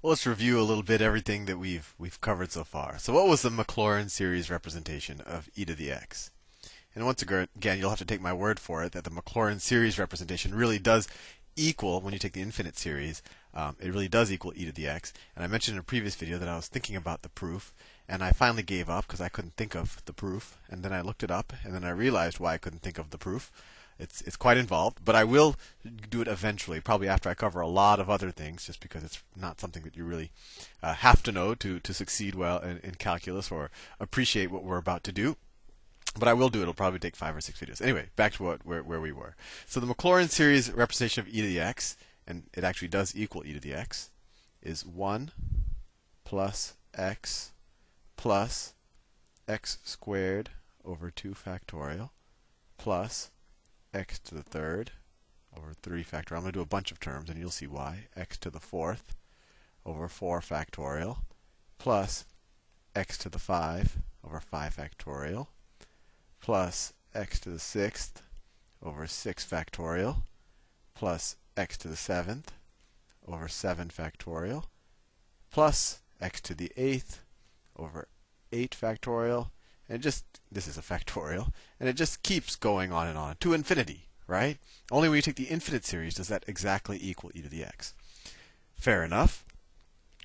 Well, let's review a little bit everything that we've we've covered so far. So, what was the Maclaurin series representation of e to the x? And once again, you'll have to take my word for it that the Maclaurin series representation really does equal when you take the infinite series. Um, it really does equal e to the x. And I mentioned in a previous video that I was thinking about the proof, and I finally gave up because I couldn't think of the proof. And then I looked it up, and then I realized why I couldn't think of the proof. It's it's quite involved, but I will do it eventually, probably after I cover a lot of other things, just because it's not something that you really uh, have to know to to succeed well in, in calculus or appreciate what we're about to do. But I will do it. It'll probably take five or six videos. Anyway, back to what where, where we were. So the Maclaurin series representation of e to the x, and it actually does equal e to the x, is 1 plus x plus x squared over 2 factorial plus x to the third over 3 factorial. I'm going to do a bunch of terms, and you'll see why. x to the fourth over 4 factorial plus x to the 5 over 5 factorial plus x to the sixth over 6 factorial plus x to the seventh over 7 factorial plus x to the eighth over 8 factorial and just this is a factorial, and it just keeps going on and on to infinity, right? Only when you take the infinite series does that exactly equal e to the x. Fair enough.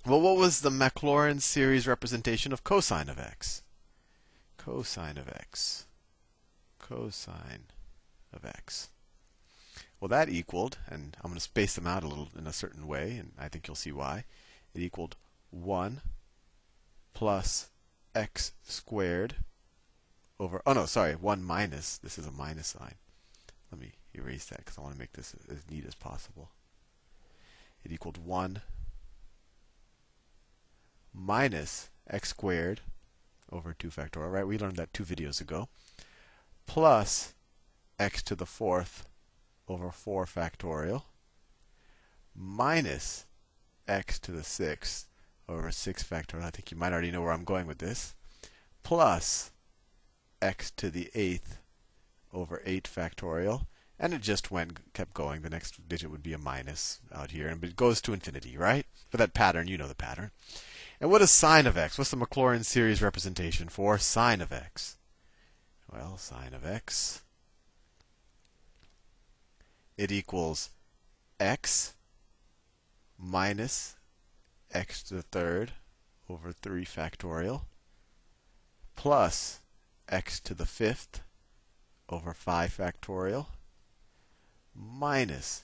Well, what was the Maclaurin series representation of cosine of x? Cosine of x. Cosine of x. Well, that equaled, and I'm going to space them out a little in a certain way, and I think you'll see why. It equaled 1 plus x squared over, oh no, sorry, 1 minus, this is a minus sign. Let me erase that because I want to make this as neat as possible. It equaled 1 minus x squared over 2 factorial, right? We learned that two videos ago. Plus x to the fourth over 4 factorial minus x to the sixth over 6 factorial. I think you might already know where I'm going with this. Plus x to the eighth over 8 factorial. And it just went, kept going. The next digit would be a minus out here, and it goes to infinity, right? For that pattern, you know the pattern. And what is sine of x? What's the Maclaurin series representation for sine of x? Well, sine of x, it equals x minus x to the third over 3 factorial plus x to the fifth over 5 factorial minus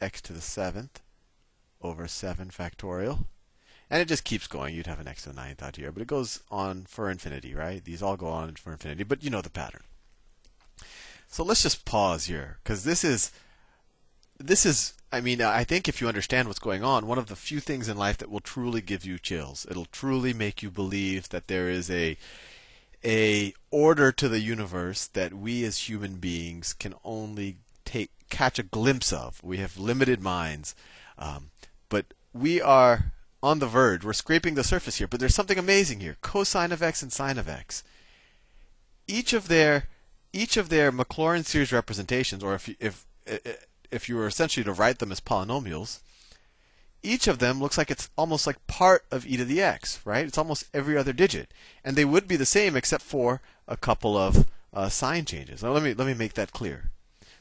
x to the seventh over 7 factorial. And it just keeps going. You'd have an x to the ninth out here, but it goes on for infinity, right? These all go on for infinity, but you know the pattern. So let's just pause here, because this is this is I mean, I think if you understand what's going on, one of the few things in life that will truly give you chills. It'll truly make you believe that there is a a order to the universe that we as human beings can only take catch a glimpse of. We have limited minds, um, but we are on the verge. We're scraping the surface here. But there's something amazing here: cosine of x and sine of x. Each of their each of their Maclaurin series representations, or if if if you were essentially to write them as polynomials, each of them looks like it's almost like part of e to the x, right? It's almost every other digit, and they would be the same except for a couple of uh, sign changes. Now let me let me make that clear.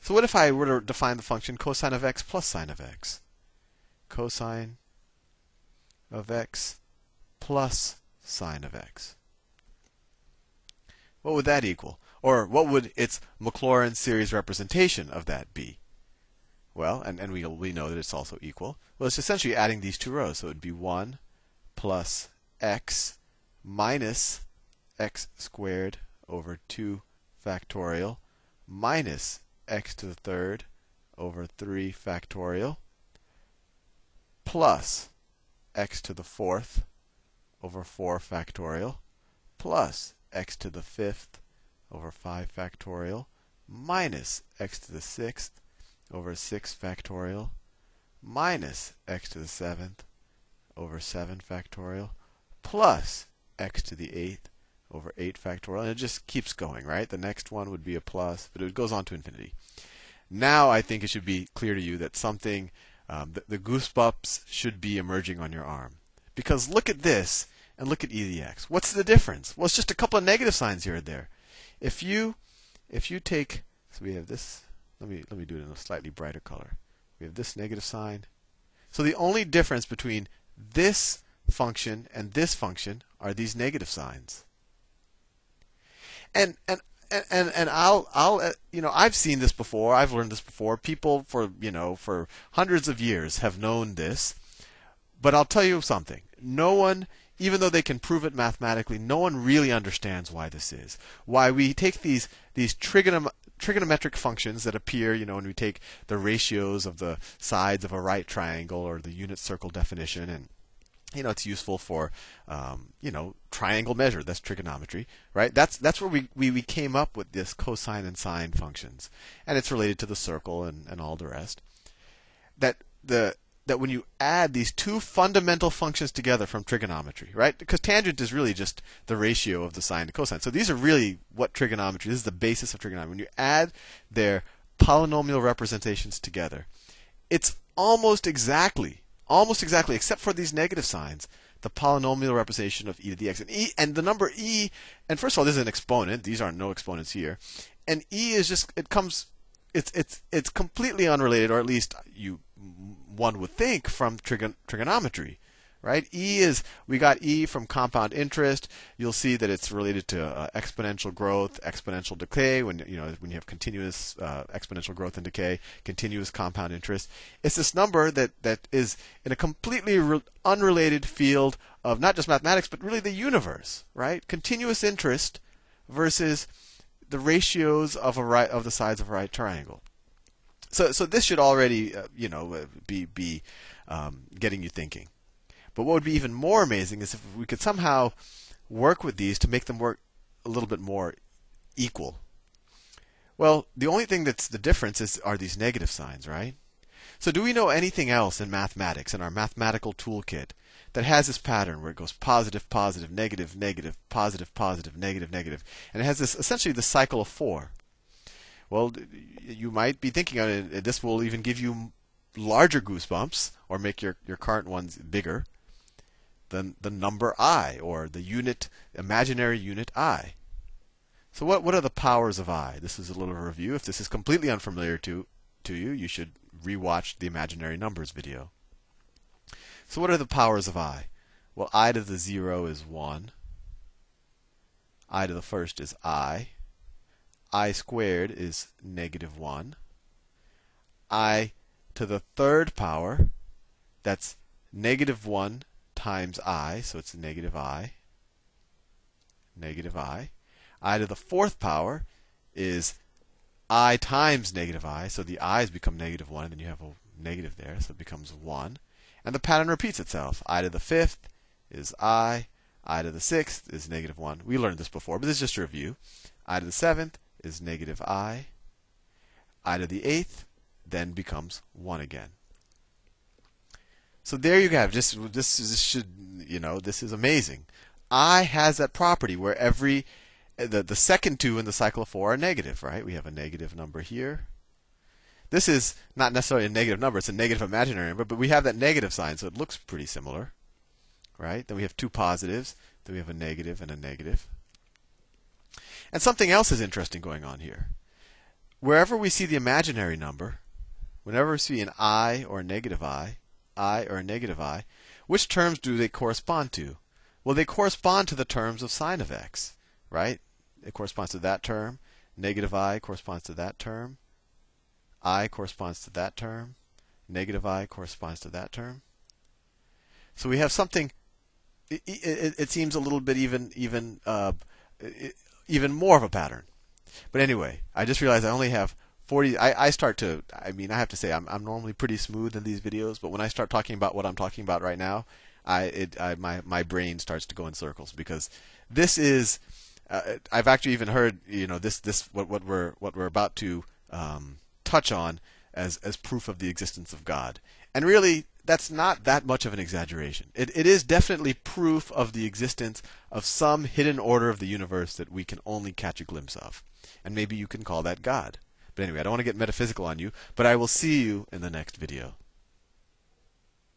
So what if I were to define the function cosine of x plus sine of x? Cosine of x plus sine of x. What would that equal? Or what would its Maclaurin series representation of that be? Well, and, and we, we know that it's also equal. Well, it's essentially adding these two rows. So it would be 1 plus x minus x squared over 2 factorial minus x to the third over 3 factorial plus x to the fourth over 4 factorial plus x to the fifth over 5 factorial minus x to the sixth over 6 factorial minus x to the 7th over 7 factorial plus x to the 8th over 8 factorial. And it just keeps going, right? The next one would be a plus, but it goes on to infinity. Now I think it should be clear to you that something um, the, the goosebumps should be emerging on your arm. Because look at this and look at e to the x. What's the difference? Well, it's just a couple of negative signs here and there. If you if you take so we have this let me let me do it in a slightly brighter color. We have this negative sign. So the only difference between this function and this function are these negative signs. And and and and I'll I'll uh, you know I've seen this before. I've learned this before. People for you know for hundreds of years have known this. But I'll tell you something. No one even though they can prove it mathematically, no one really understands why this is. Why we take these these trigonom- trigonometric functions that appear, you know, when we take the ratios of the sides of a right triangle or the unit circle definition and you know, it's useful for, um, you know, triangle measure. That's trigonometry, right? That's that's where we, we, we came up with this cosine and sine functions, and it's related to the circle and, and all the rest. That the that when you add these two fundamental functions together from trigonometry, right? Because tangent is really just the ratio of the sine to cosine. So these are really what trigonometry. This is the basis of trigonometry. When you add their polynomial representations together, it's almost exactly, almost exactly, except for these negative signs, the polynomial representation of e to the x. And e and the number e, and first of all, this is an exponent. These are no exponents here. And e is just it comes it's it's it's completely unrelated, or at least you one would think from trigon- trigonometry, right? E is we got E from compound interest. You'll see that it's related to uh, exponential growth, exponential decay. When you know when you have continuous uh, exponential growth and decay, continuous compound interest. It's this number that that is in a completely re- unrelated field of not just mathematics but really the universe, right? Continuous interest versus the ratios of a right of the sides of a right triangle. So, so this should already, uh, you know, uh, be be um, getting you thinking. But what would be even more amazing is if we could somehow work with these to make them work a little bit more equal. Well, the only thing that's the difference is are these negative signs, right? So, do we know anything else in mathematics in our mathematical toolkit that has this pattern where it goes positive, positive, negative, negative, positive, positive, negative, negative, and it has this essentially the cycle of four? Well, you might be thinking of it. This will even give you larger goosebumps or make your, your current ones bigger than the number i or the unit imaginary unit i. So what what are the powers of i? This is a little review. If this is completely unfamiliar to to you, you should rewatch the imaginary numbers video. So what are the powers of i? Well, i to the 0 is 1. i to the first is i i squared is negative 1. i to the third power, that's negative 1 times i, so it's negative i. Negative i. i to the fourth power is i times negative i, so the i's become negative 1, and then you have a negative there, so it becomes 1. And the pattern repeats itself. i to the fifth is i, i to the sixth is negative 1. We learned this before, but this is just a review. i to the seventh is negative i. i to the eighth then becomes 1 again. So there you have just this, this should you know this is amazing. I has that property where every the the second two in the cycle of four are negative, right? We have a negative number here. This is not necessarily a negative number; it's a negative imaginary number, but we have that negative sign, so it looks pretty similar, right? Then we have two positives. Then we have a negative and a negative. And something else is interesting going on here. Wherever we see the imaginary number, whenever we see an i or a negative i, i or a negative i, which terms do they correspond to? Well, they correspond to the terms of sine of x, right? It corresponds to that term. Negative i corresponds to that term. i corresponds to that term. Negative i corresponds to that term. So we have something. It, it, it seems a little bit even even uh, even more of a pattern. But anyway, I just realized I only have 40. I, I start to. I mean, I have to say I'm I'm normally pretty smooth in these videos, but when I start talking about what I'm talking about right now, I it I, my my brain starts to go in circles because this is. Uh, I've actually even heard you know this this what what we're what we're about to um, touch on as as proof of the existence of God, and really that's not that much of an exaggeration. It, it is definitely proof of the existence of some hidden order of the universe that we can only catch a glimpse of. And maybe you can call that God. But anyway, I don't want to get metaphysical on you, but I will see you in the next video.